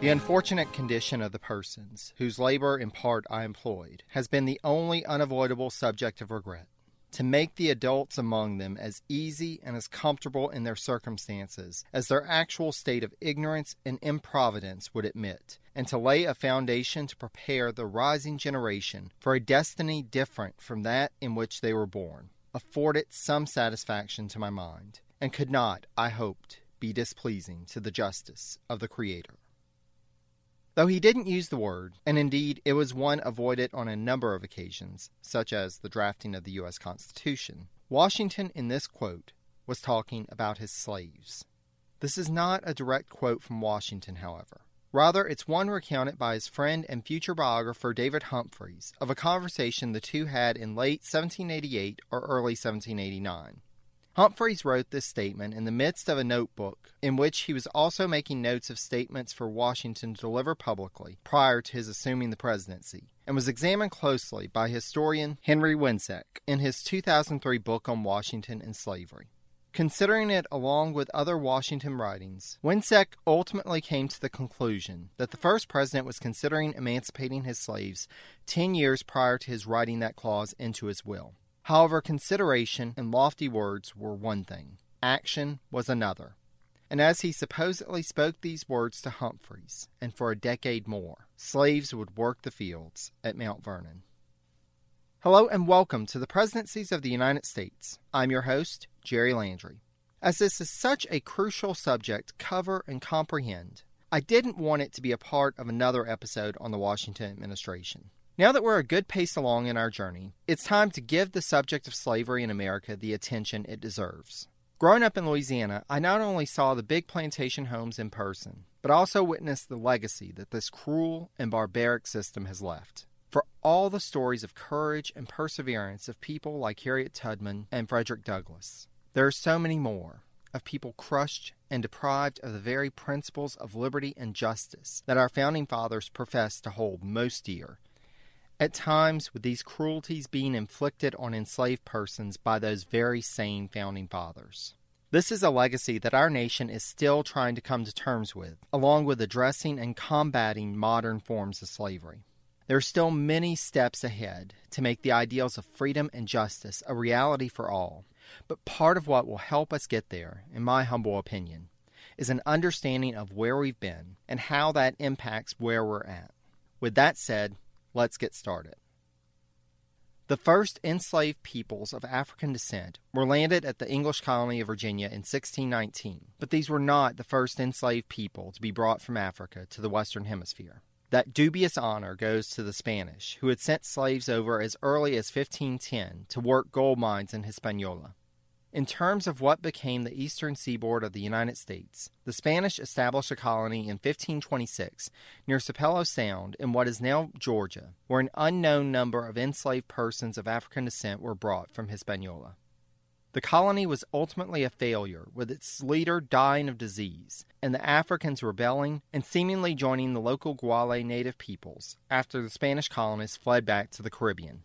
The unfortunate condition of the persons whose labor in part I employed has been the only unavoidable subject of regret. To make the adults among them as easy and as comfortable in their circumstances as their actual state of ignorance and improvidence would admit, and to lay a foundation to prepare the rising generation for a destiny different from that in which they were born, afforded some satisfaction to my mind, and could not, I hoped, be displeasing to the justice of the Creator. Though he didn't use the word, and indeed it was one avoided on a number of occasions, such as the drafting of the U.S. Constitution, Washington in this quote was talking about his slaves. This is not a direct quote from Washington, however. Rather, it's one recounted by his friend and future biographer David Humphreys of a conversation the two had in late 1788 or early 1789. Humphreys wrote this statement in the midst of a notebook in which he was also making notes of statements for Washington to deliver publicly prior to his assuming the presidency, and was examined closely by historian Henry Wiencek in his 2003 book on Washington and slavery. Considering it along with other Washington writings, Wiencek ultimately came to the conclusion that the first president was considering emancipating his slaves 10 years prior to his writing that clause into his will. However, consideration and lofty words were one thing, action was another. And as he supposedly spoke these words to Humphreys, and for a decade more, slaves would work the fields at Mount Vernon. Hello and welcome to the Presidencies of the United States. I'm your host, Jerry Landry. As this is such a crucial subject to cover and comprehend, I didn't want it to be a part of another episode on the Washington administration. Now that we're a good pace along in our journey, it's time to give the subject of slavery in America the attention it deserves. Growing up in Louisiana, I not only saw the big plantation homes in person, but also witnessed the legacy that this cruel and barbaric system has left. For all the stories of courage and perseverance of people like Harriet Tubman and Frederick Douglass, there are so many more of people crushed and deprived of the very principles of liberty and justice that our founding fathers professed to hold most dear at times, with these cruelties being inflicted on enslaved persons by those very same founding fathers. This is a legacy that our nation is still trying to come to terms with, along with addressing and combating modern forms of slavery. There are still many steps ahead to make the ideals of freedom and justice a reality for all, but part of what will help us get there, in my humble opinion, is an understanding of where we've been and how that impacts where we're at. With that said, Let's get started. The first enslaved peoples of African descent were landed at the English colony of Virginia in 1619, but these were not the first enslaved people to be brought from Africa to the Western Hemisphere. That dubious honor goes to the Spanish, who had sent slaves over as early as 1510 to work gold mines in Hispaniola. In terms of what became the eastern seaboard of the United States, the Spanish established a colony in 1526 near Sapelo Sound in what is now Georgia, where an unknown number of enslaved persons of African descent were brought from Hispaniola. The colony was ultimately a failure, with its leader dying of disease, and the Africans rebelling and seemingly joining the local Guale native peoples after the Spanish colonists fled back to the Caribbean.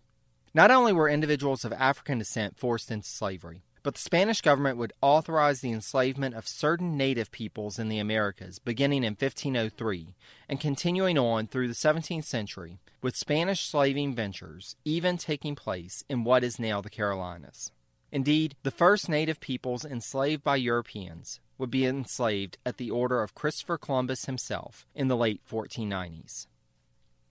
Not only were individuals of African descent forced into slavery, but the Spanish government would authorize the enslavement of certain native peoples in the Americas beginning in 1503 and continuing on through the 17th century, with Spanish slaving ventures even taking place in what is now the Carolinas. Indeed, the first native peoples enslaved by Europeans would be enslaved at the order of Christopher Columbus himself in the late 1490s.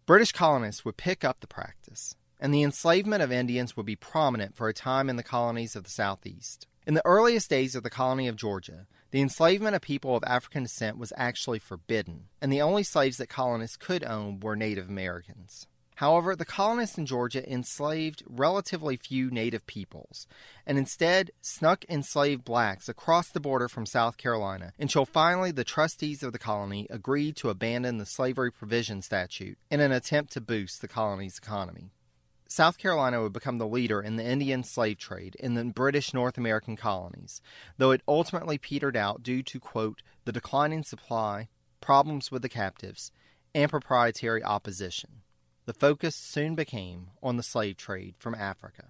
British colonists would pick up the practice and the enslavement of Indians would be prominent for a time in the colonies of the Southeast. In the earliest days of the colony of Georgia, the enslavement of people of African descent was actually forbidden, and the only slaves that colonists could own were Native Americans. However, the colonists in Georgia enslaved relatively few native peoples, and instead snuck enslaved blacks across the border from South Carolina until finally the trustees of the colony agreed to abandon the slavery provision statute in an attempt to boost the colony's economy. South Carolina would become the leader in the Indian slave trade in the British North American colonies, though it ultimately petered out due to, quote, the declining supply, problems with the captives, and proprietary opposition. The focus soon became on the slave trade from Africa.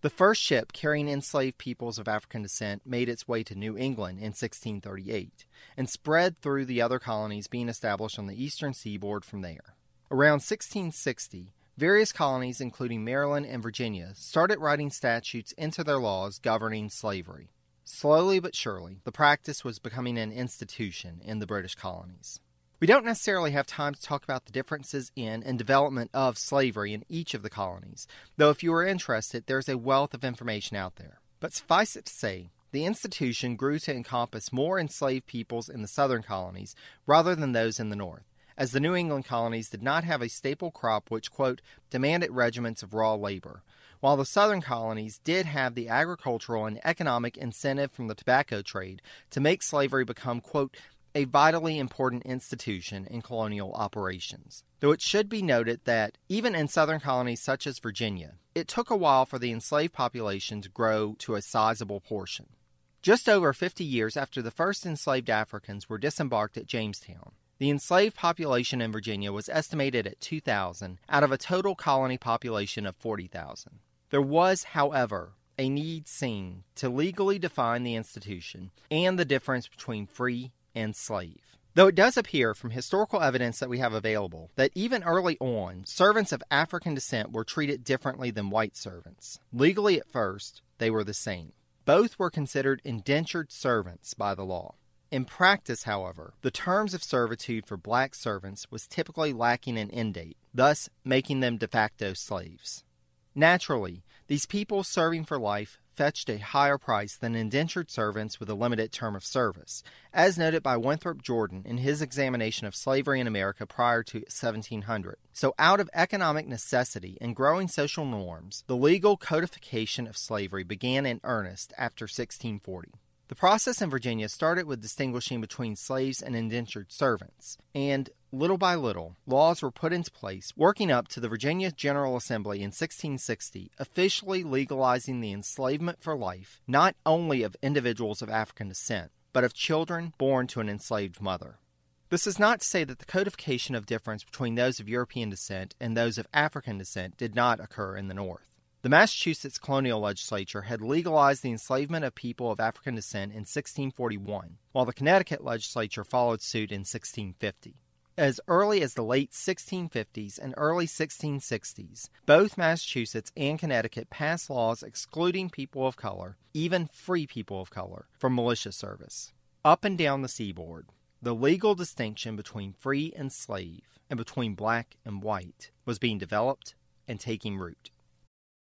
The first ship carrying enslaved peoples of African descent made its way to New England in 1638 and spread through the other colonies being established on the eastern seaboard from there. Around 1660, various colonies, including Maryland and Virginia, started writing statutes into their laws governing slavery. Slowly but surely, the practice was becoming an institution in the British colonies. We don't necessarily have time to talk about the differences in and development of slavery in each of the colonies, though if you are interested, there's a wealth of information out there. But suffice it to say, the institution grew to encompass more enslaved peoples in the southern colonies rather than those in the north, as the New England colonies did not have a staple crop which, quote, demanded regiments of raw labor, while the southern colonies did have the agricultural and economic incentive from the tobacco trade to make slavery become, quote, a vitally important institution in colonial operations. Though it should be noted that even in southern colonies such as Virginia, it took a while for the enslaved population to grow to a sizable portion. Just over 50 years after the first enslaved Africans were disembarked at Jamestown, the enslaved population in Virginia was estimated at 2,000 out of a total colony population of 40,000. There was, however, a need seen to legally define the institution and the difference between free and slave. Though it does appear from historical evidence that we have available that even early on, servants of African descent were treated differently than white servants. Legally, at first, they were the same. Both were considered indentured servants by the law. In practice, however, the terms of servitude for black servants was typically lacking an end date, thus making them de facto slaves. Naturally, these people serving for life fetched a higher price than indentured servants with a limited term of service, as noted by Winthrop Jordan in his examination of slavery in America prior to 1700. So, out of economic necessity and growing social norms, the legal codification of slavery began in earnest after 1640. The process in Virginia started with distinguishing between slaves and indentured servants, and little by little, laws were put into place, working up to the Virginia General Assembly in 1660, officially legalizing the enslavement for life not only of individuals of African descent, but of children born to an enslaved mother. This is not to say that the codification of difference between those of European descent and those of African descent did not occur in the North. The Massachusetts colonial legislature had legalized the enslavement of people of African descent in 1641, while the Connecticut legislature followed suit in 1650. As early as the late 1650s and early 1660s, both Massachusetts and Connecticut passed laws excluding people of color, even free people of color, from militia service. Up and down the seaboard, the legal distinction between free and slave, and between black and white, was being developed and taking root.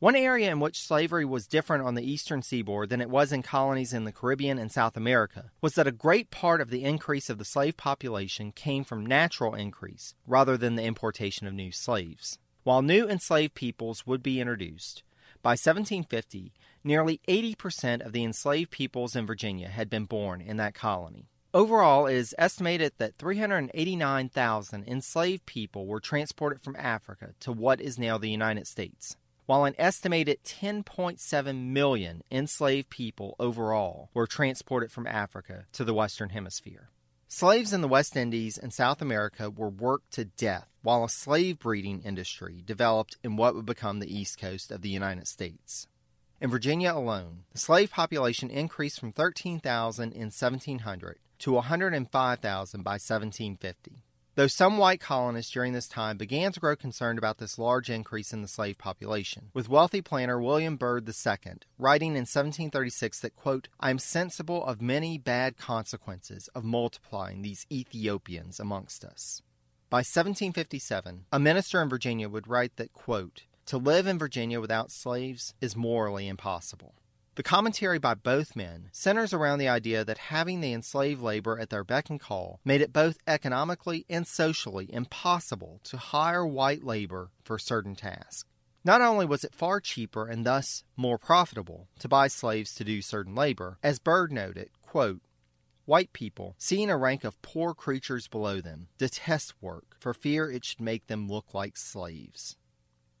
One area in which slavery was different on the eastern seaboard than it was in colonies in the Caribbean and South America was that a great part of the increase of the slave population came from natural increase rather than the importation of new slaves. While new enslaved peoples would be introduced, by 1750, nearly 80% of the enslaved peoples in Virginia had been born in that colony. Overall, it is estimated that 389,000 enslaved people were transported from Africa to what is now the United States while an estimated 10.7 million enslaved people overall were transported from Africa to the Western Hemisphere. Slaves in the West Indies and South America were worked to death, while a slave breeding industry developed in what would become the east coast of the United States. In Virginia alone, the slave population increased from 13,000 in 1700 to 105,000 by 1750. Though some white colonists during this time began to grow concerned about this large increase in the slave population, with wealthy planter William Byrd II writing in 1736 that, quote, I am sensible of many bad consequences of multiplying these Ethiopians amongst us. By 1757, a minister in Virginia would write that, quote, to live in Virginia without slaves is morally impossible. The commentary by both men centers around the idea that having the enslaved labor at their beck and call made it both economically and socially impossible to hire white labor for certain tasks. Not only was it far cheaper and thus more profitable to buy slaves to do certain labor, as Byrd noted, quote, White people, seeing a rank of poor creatures below them, detest work for fear it should make them look like slaves.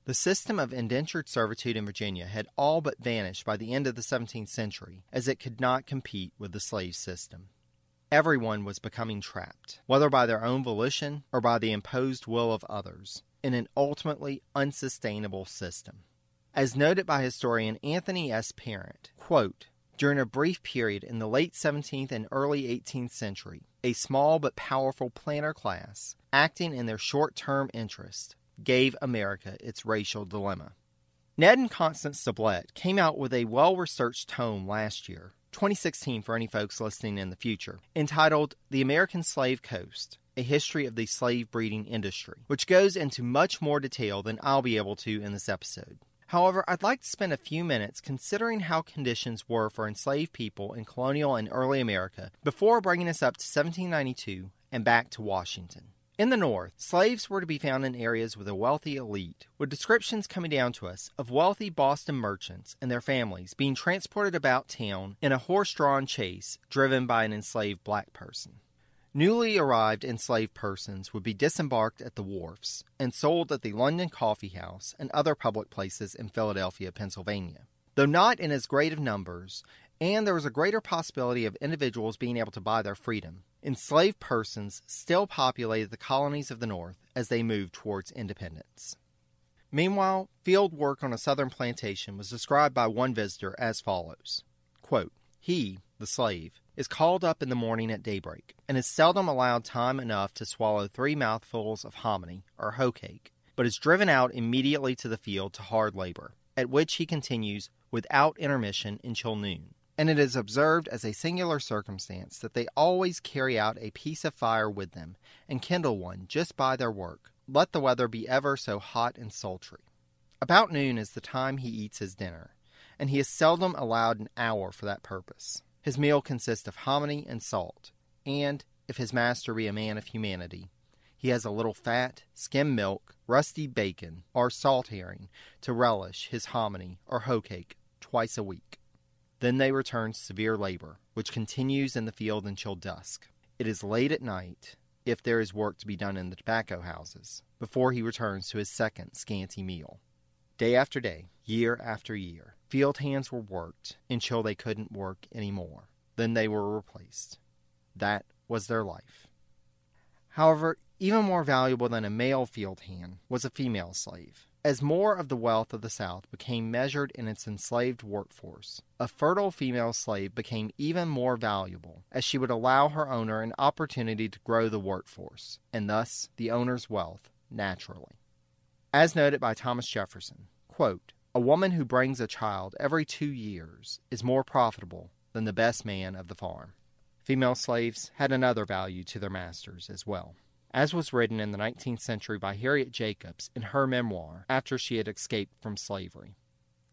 The system of indentured servitude in Virginia had all but vanished by the end of the 17th century, as it could not compete with the slave system. Everyone was becoming trapped, whether by their own volition or by the imposed will of others, in an ultimately unsustainable system. As noted by historian Anthony S. Parent, quote, during a brief period in the late 17th and early 18th century, a small but powerful planter class, acting in their short term interest, gave America its racial dilemma. Ned and Constance Sublette came out with a well researched tome last year, 2016 for any folks listening in the future, entitled The American Slave Coast A History of the Slave Breeding Industry, which goes into much more detail than I'll be able to in this episode. However, I'd like to spend a few minutes considering how conditions were for enslaved people in colonial and early America before bringing us up to 1792 and back to Washington. In the North, slaves were to be found in areas with a wealthy elite, with descriptions coming down to us of wealthy Boston merchants and their families being transported about town in a horse drawn chaise driven by an enslaved black person. Newly arrived enslaved persons would be disembarked at the wharfs and sold at the London Coffee House and other public places in Philadelphia, Pennsylvania. Though not in as great of numbers, and there was a greater possibility of individuals being able to buy their freedom, enslaved persons still populated the colonies of the North as they moved towards independence. Meanwhile, field work on a southern plantation was described by one visitor as follows. Quote, He, the slave, is called up in the morning at daybreak, and is seldom allowed time enough to swallow three mouthfuls of hominy or hoe cake, but is driven out immediately to the field to hard labor, at which he continues without intermission until noon and it is observed as a singular circumstance that they always carry out a piece of fire with them, and kindle one just by their work, let the weather be ever so hot and sultry. About noon is the time he eats his dinner, and he is seldom allowed an hour for that purpose. His meal consists of hominy and salt, and, if his master be a man of humanity, he has a little fat, skim milk, rusty bacon, or salt herring to relish his hominy or hoe cake twice a week. Then they return to severe labor, which continues in the field until dusk. It is late at night, if there is work to be done in the tobacco houses, before he returns to his second scanty meal. Day after day, year after year, field hands were worked until they couldn't work any more. Then they were replaced. That was their life. However, even more valuable than a male field hand was a female slave. As more of the wealth of the South became measured in its enslaved workforce, a fertile female slave became even more valuable as she would allow her owner an opportunity to grow the workforce, and thus the owner's wealth naturally. As noted by Thomas Jefferson, quote, a woman who brings a child every two years is more profitable than the best man of the farm. Female slaves had another value to their masters as well as was written in the 19th century by Harriet Jacobs in her memoir after she had escaped from slavery.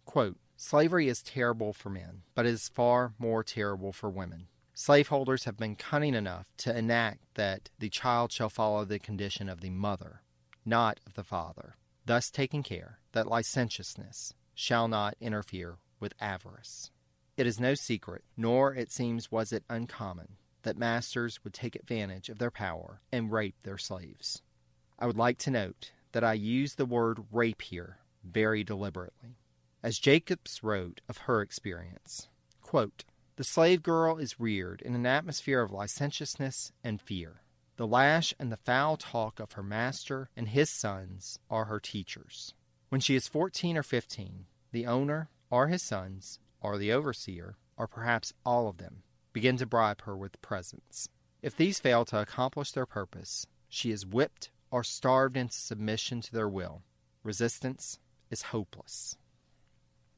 Quote, Slavery is terrible for men, but is far more terrible for women. Slaveholders have been cunning enough to enact that the child shall follow the condition of the mother, not of the father, thus taking care that licentiousness shall not interfere with avarice. It is no secret, nor it seems was it uncommon, that masters would take advantage of their power and rape their slaves. I would like to note that I use the word rape here very deliberately. As Jacobs wrote of her experience, quote, The slave girl is reared in an atmosphere of licentiousness and fear. The lash and the foul talk of her master and his sons are her teachers. When she is 14 or 15, the owner, or his sons, or the overseer, or perhaps all of them, begin to bribe her with presents. If these fail to accomplish their purpose, she is whipped or starved into submission to their will. Resistance is hopeless.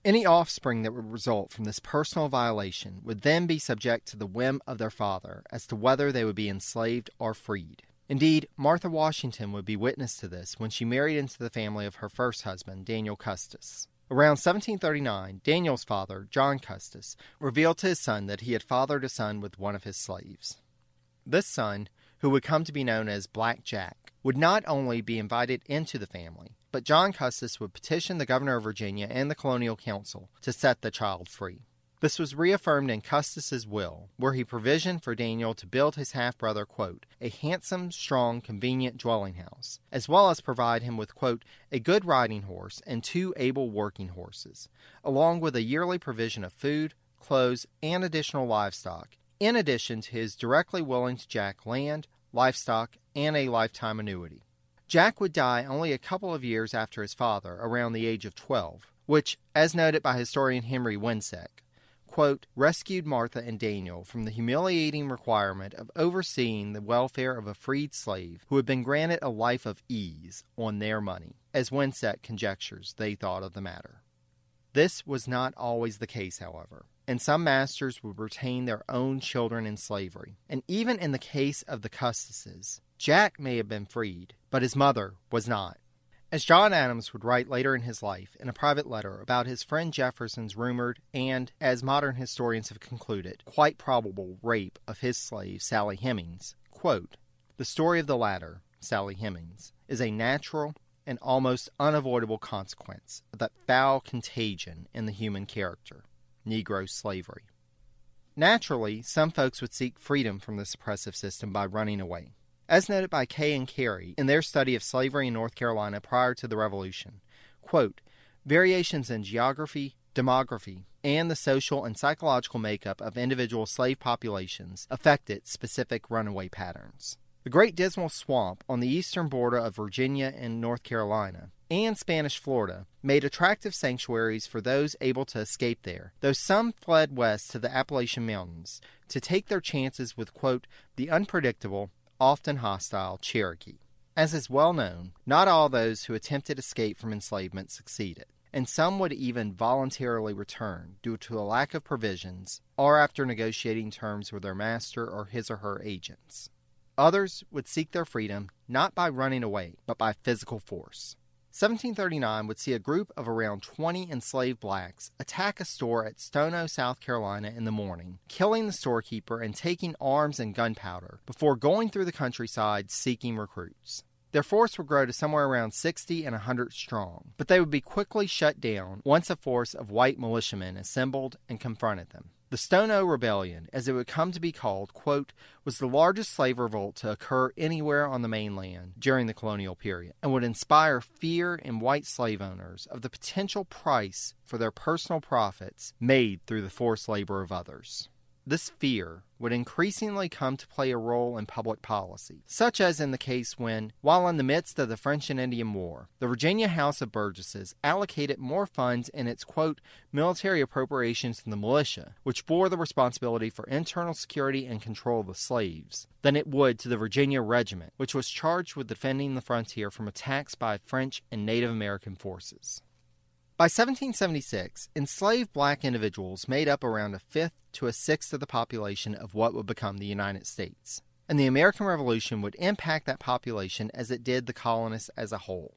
Any offspring that would result from this personal violation would then be subject to the whim of their father as to whether they would be enslaved or freed. Indeed, Martha Washington would be witness to this when she married into the family of her first husband, Daniel Custis. Around 1739, Daniel's father, John Custis, revealed to his son that he had fathered a son with one of his slaves. This son, who would come to be known as Black Jack, would not only be invited into the family, but John Custis would petition the governor of Virginia and the colonial council to set the child free. This was reaffirmed in Custis's will, where he provisioned for Daniel to build his half brother, a handsome, strong, convenient dwelling house, as well as provide him with, quote, a good riding horse and two able working horses, along with a yearly provision of food, clothes, and additional livestock, in addition to his directly willing to Jack land, livestock, and a lifetime annuity. Jack would die only a couple of years after his father, around the age of 12, which, as noted by historian Henry Wiencek, quote, rescued Martha and Daniel from the humiliating requirement of overseeing the welfare of a freed slave who had been granted a life of ease on their money, as Wiencek conjectures they thought of the matter. This was not always the case, however, and some masters would retain their own children in slavery. And even in the case of the Custises, Jack may have been freed, but his mother was not. As John Adams would write later in his life in a private letter about his friend Jefferson's rumored and, as modern historians have concluded, quite probable rape of his slave Sally Hemings, quote, The story of the latter, Sally Hemings, is a natural and almost unavoidable consequence of that foul contagion in the human character, Negro slavery. Naturally, some folks would seek freedom from this oppressive system by running away as noted by Kay and Cary in their study of slavery in North Carolina prior to the Revolution. Quote, variations in geography, demography, and the social and psychological makeup of individual slave populations affected specific runaway patterns. The Great Dismal Swamp on the eastern border of Virginia and North Carolina and Spanish Florida made attractive sanctuaries for those able to escape there, though some fled west to the Appalachian Mountains to take their chances with, quote, the unpredictable often hostile Cherokee. As is well known, not all those who attempted escape from enslavement succeeded, and some would even voluntarily return due to a lack of provisions or after negotiating terms with their master or his or her agents. Others would seek their freedom not by running away, but by physical force. 1739 would see a group of around 20 enslaved blacks attack a store at Stono, South Carolina in the morning, killing the storekeeper and taking arms and gunpowder before going through the countryside seeking recruits. Their force would grow to somewhere around 60 and 100 strong, but they would be quickly shut down once a force of white militiamen assembled and confronted them. The Stono Rebellion, as it would come to be called, quote, was the largest slave revolt to occur anywhere on the mainland during the colonial period and would inspire fear in white slave owners of the potential price for their personal profits made through the forced labor of others. This fear would increasingly come to play a role in public policy, such as in the case when, while in the midst of the French and Indian War, the Virginia House of Burgesses allocated more funds in its quote military appropriations to the militia, which bore the responsibility for internal security and control of the slaves, than it would to the Virginia Regiment, which was charged with defending the frontier from attacks by French and Native American forces. By 1776, enslaved black individuals made up around a fifth to a sixth of the population of what would become the United States, and the American Revolution would impact that population as it did the colonists as a whole.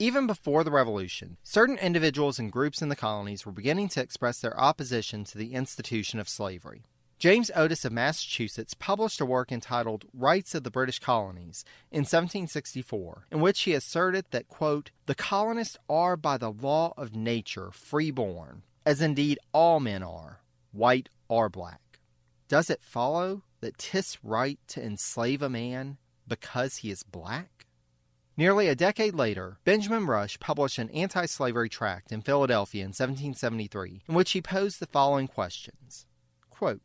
Even before the Revolution, certain individuals and groups in the colonies were beginning to express their opposition to the institution of slavery. James Otis of Massachusetts published a work entitled Rights of the British Colonies in 1764, in which he asserted that, quote, the colonists are by the law of nature freeborn, as indeed all men are, white or black. Does it follow that 'tis right to enslave a man because he is black? Nearly a decade later, Benjamin Rush published an anti slavery tract in Philadelphia in 1773, in which he posed the following questions Quote,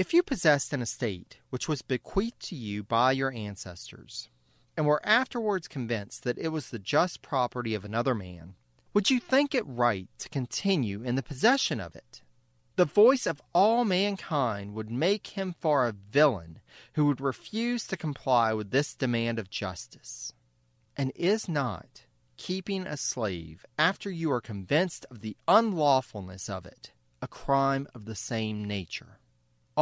if you possessed an estate which was bequeathed to you by your ancestors, and were afterwards convinced that it was the just property of another man, would you think it right to continue in the possession of it? The voice of all mankind would make him for a villain who would refuse to comply with this demand of justice. And is not keeping a slave after you are convinced of the unlawfulness of it a crime of the same nature?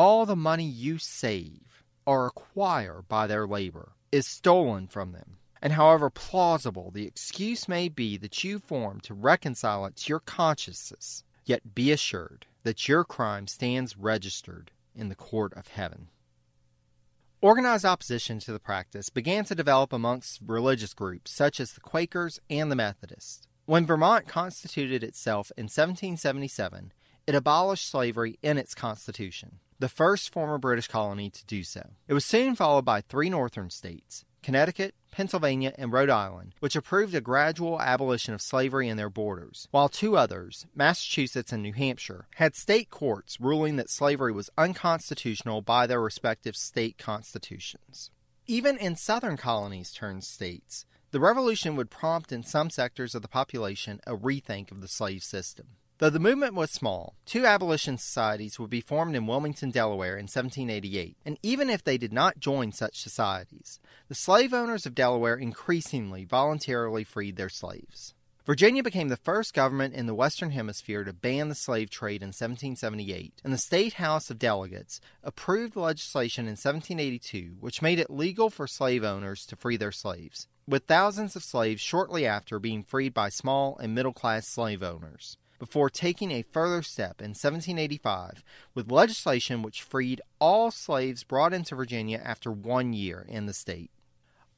All the money you save or acquire by their labor is stolen from them. And however plausible the excuse may be that you form to reconcile it to your consciences, yet be assured that your crime stands registered in the court of heaven. Organized opposition to the practice began to develop amongst religious groups such as the Quakers and the Methodists. When Vermont constituted itself in 1777, it abolished slavery in its constitution, the first former British colony to do so. It was soon followed by three northern states Connecticut, Pennsylvania, and Rhode Island, which approved a gradual abolition of slavery in their borders, while two others, Massachusetts and New Hampshire, had state courts ruling that slavery was unconstitutional by their respective state constitutions. Even in southern colonies turned states, the revolution would prompt in some sectors of the population a rethink of the slave system. Though the movement was small, two abolition societies would be formed in Wilmington, Delaware in 1788, and even if they did not join such societies, the slave owners of Delaware increasingly voluntarily freed their slaves. Virginia became the first government in the Western Hemisphere to ban the slave trade in 1778, and the State House of Delegates approved legislation in 1782 which made it legal for slave owners to free their slaves, with thousands of slaves shortly after being freed by small and middle class slave owners before taking a further step in 1785 with legislation which freed all slaves brought into Virginia after one year in the state.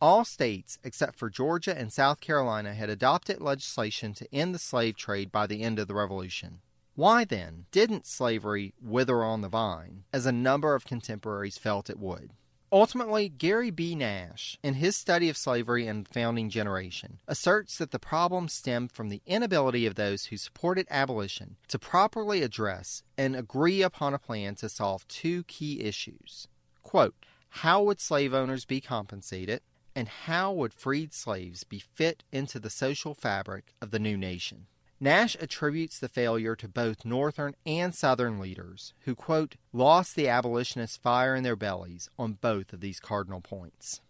All states, except for Georgia and South Carolina, had adopted legislation to end the slave trade by the end of the Revolution. Why, then, didn't slavery wither on the vine, as a number of contemporaries felt it would? Ultimately, Gary B. Nash, in his study of slavery and the founding generation, asserts that the problem stemmed from the inability of those who supported abolition to properly address and agree upon a plan to solve two key issues. Quote, how would slave owners be compensated, and how would freed slaves be fit into the social fabric of the new nation? Nash attributes the failure to both Northern and Southern leaders, who, quote, lost the abolitionist fire in their bellies on both of these cardinal points.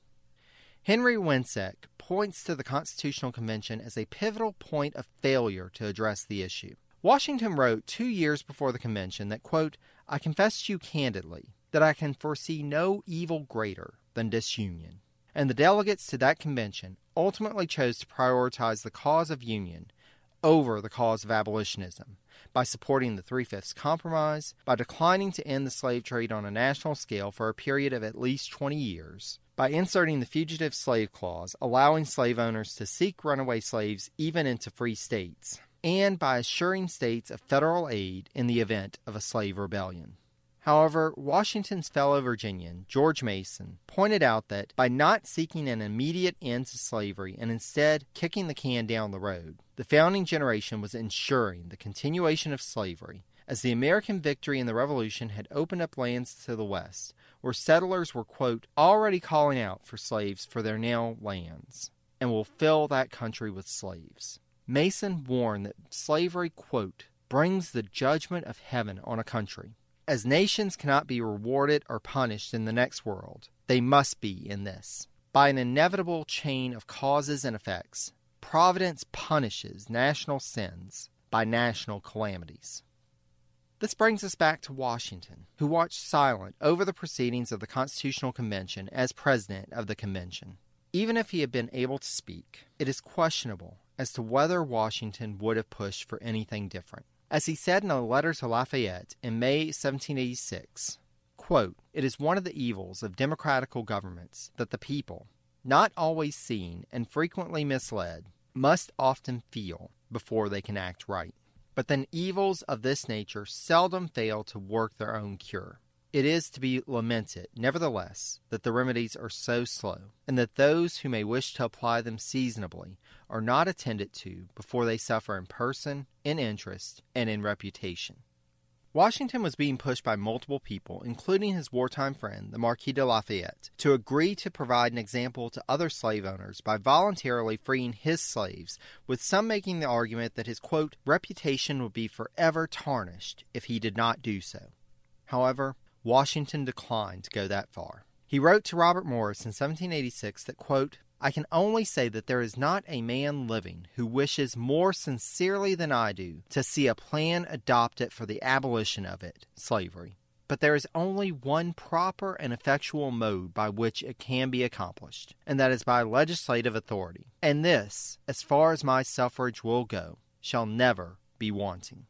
Henry Wiencek points to the Constitutional Convention as a pivotal point of failure to address the issue. Washington wrote two years before the convention that, quote, I confess to you candidly that I can foresee no evil greater than disunion. And the delegates to that convention ultimately chose to prioritize the cause of union over the cause of abolitionism by supporting the Three Fifths Compromise, by declining to end the slave trade on a national scale for a period of at least 20 years, by inserting the Fugitive Slave Clause, allowing slave owners to seek runaway slaves even into free states, and by assuring states of federal aid in the event of a slave rebellion. However, Washington's fellow Virginian, George Mason, pointed out that by not seeking an immediate end to slavery and instead kicking the can down the road, the founding generation was ensuring the continuation of slavery, as the American victory in the Revolution had opened up lands to the West, where settlers were, quote, already calling out for slaves for their now lands, and will fill that country with slaves. Mason warned that slavery, quote, brings the judgment of heaven on a country as nations cannot be rewarded or punished in the next world, they must be in this. By an inevitable chain of causes and effects, Providence punishes national sins by national calamities. This brings us back to Washington, who watched silent over the proceedings of the Constitutional Convention as president of the convention. Even if he had been able to speak, it is questionable as to whether Washington would have pushed for anything different. As he said in a letter to Lafayette in May 1786, quote, It is one of the evils of democratical governments that the people, not always seen and frequently misled, must often feel before they can act right. But then evils of this nature seldom fail to work their own cure. It is to be lamented, nevertheless, that the remedies are so slow, and that those who may wish to apply them seasonably are not attended to before they suffer in person, in interest, and in reputation. Washington was being pushed by multiple people, including his wartime friend, the Marquis de Lafayette, to agree to provide an example to other slave owners by voluntarily freeing his slaves, with some making the argument that his quote, reputation would be forever tarnished if he did not do so. However, Washington declined to go that far. He wrote to Robert Morris in 1786 that, quote, I can only say that there is not a man living who wishes more sincerely than I do to see a plan adopted for the abolition of it, slavery. But there is only one proper and effectual mode by which it can be accomplished, and that is by legislative authority. And this, as far as my suffrage will go, shall never be wanting.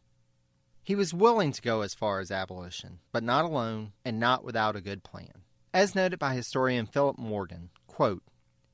He was willing to go as far as abolition, but not alone and not without a good plan. As noted by historian Philip Morgan, quote,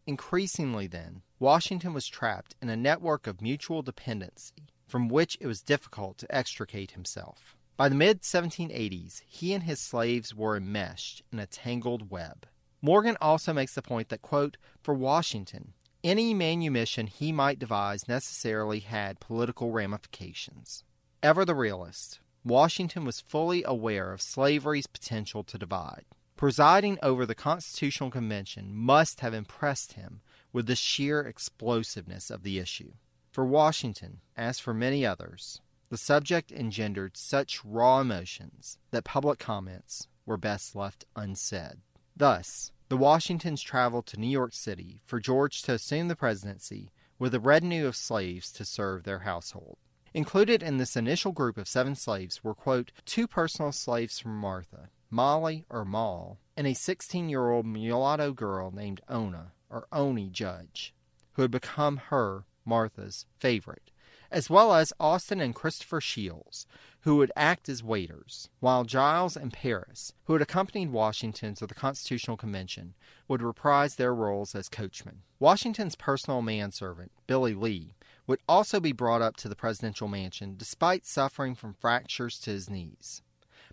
Increasingly, then, Washington was trapped in a network of mutual dependency from which it was difficult to extricate himself. By the mid 1780s, he and his slaves were enmeshed in a tangled web. Morgan also makes the point that, quote, for Washington, any manumission he might devise necessarily had political ramifications. Ever the realist, Washington was fully aware of slavery's potential to divide presiding over the Constitutional Convention must have impressed him with the sheer explosiveness of the issue. For Washington, as for many others, the subject engendered such raw emotions that public comments were best left unsaid. Thus, the Washingtons traveled to New York City for George to assume the presidency with a retinue of slaves to serve their household. Included in this initial group of seven slaves were, quote, two personal slaves from Martha, Molly or Moll, and a 16 year old mulatto girl named Ona or Oni Judge, who had become her, Martha's, favorite, as well as Austin and Christopher Shields, who would act as waiters, while Giles and Paris, who had accompanied Washington to the Constitutional Convention, would reprise their roles as coachmen. Washington's personal manservant, Billy Lee, would also be brought up to the presidential mansion despite suffering from fractures to his knees.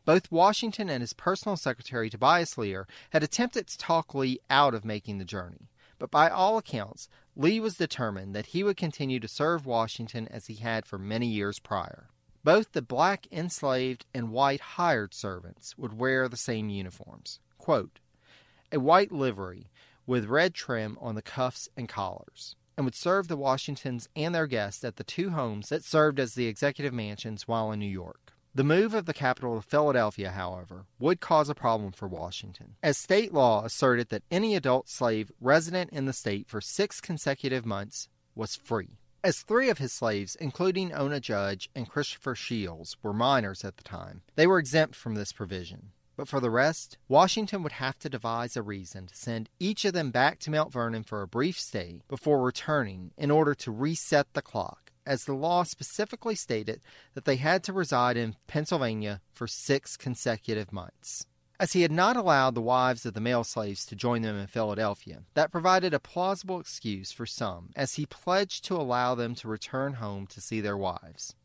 Both Washington and his personal secretary Tobias Lear had attempted to talk Lee out of making the journey, but by all accounts, Lee was determined that he would continue to serve Washington as he had for many years prior. Both the black enslaved and white hired servants would wear the same uniforms. Quote, a white livery with red trim on the cuffs and collars, and would serve the Washingtons and their guests at the two homes that served as the executive mansions while in New York. The move of the capital to Philadelphia, however, would cause a problem for Washington, as state law asserted that any adult slave resident in the state for six consecutive months was free. As three of his slaves, including Ona Judge and Christopher Shields, were minors at the time, they were exempt from this provision. But for the rest, Washington would have to devise a reason to send each of them back to Mount Vernon for a brief stay before returning in order to reset the clock as the law specifically stated that they had to reside in Pennsylvania for six consecutive months. As he had not allowed the wives of the male slaves to join them in Philadelphia, that provided a plausible excuse for some, as he pledged to allow them to return home to see their wives.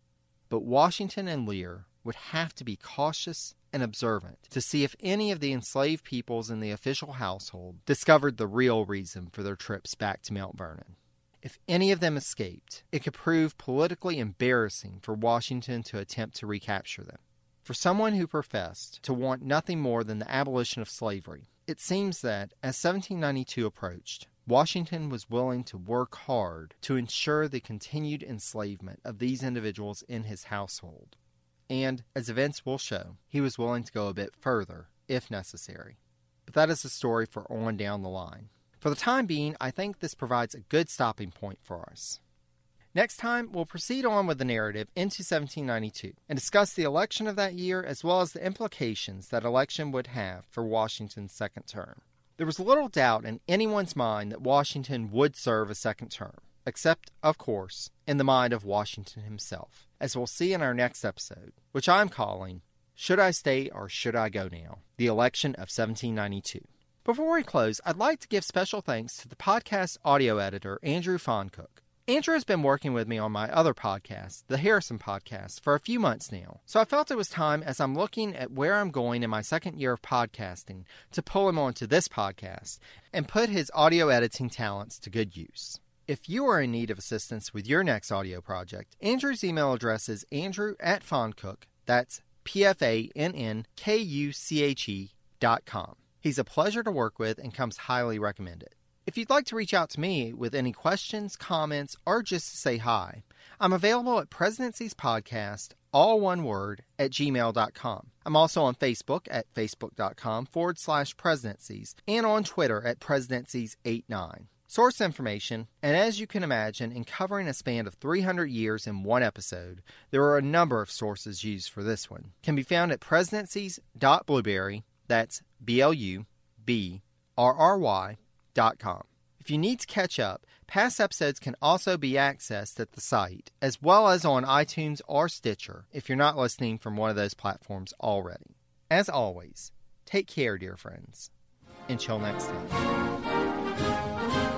But Washington and Lear would have to be cautious and observant to see if any of the enslaved peoples in the official household discovered the real reason for their trips back to Mount Vernon. If any of them escaped, it could prove politically embarrassing for Washington to attempt to recapture them. For someone who professed to want nothing more than the abolition of slavery, it seems that, as 1792 approached, Washington was willing to work hard to ensure the continued enslavement of these individuals in his household. And, as events will show, he was willing to go a bit further, if necessary. But that is a story for on down the line. For the time being, I think this provides a good stopping point for us. Next time, we'll proceed on with the narrative into 1792 and discuss the election of that year as well as the implications that election would have for Washington's second term. There was little doubt in anyone's mind that Washington would serve a second term, except, of course, in the mind of Washington himself, as we'll see in our next episode, which I'm calling Should I Stay or Should I Go Now? The Election of 1792. Before we close, I'd like to give special thanks to the podcast audio editor, Andrew Pfannkuche. Andrew has been working with me on my other podcast, the Harrison Podcast, for a few months now, so I felt it was time as I'm looking at where I'm going in my second year of podcasting to pull him onto this podcast and put his audio editing talents to good use. If you are in need of assistance with your next audio project, Andrew's email address is andrew at pfannkuche, that's P F A N N K U C H E dot com. He's a pleasure to work with and comes highly recommended. If you'd like to reach out to me with any questions, comments, or just to say hi, I'm available at Presidencies Podcast, all one word, at gmail.com. I'm also on Facebook at facebook.com forward slash presidencies and on Twitter at presidencies89. Source information, and as you can imagine, in covering a span of 300 years in one episode, there are a number of sources used for this one, can be found at presidencies.blubrry, that's B L U B R R Y dot com. if you need to catch up, past episodes can also be accessed at the site, as well as on iTunes or Stitcher if you're not listening from one of those platforms already. As always, take care, dear friends. Until next time.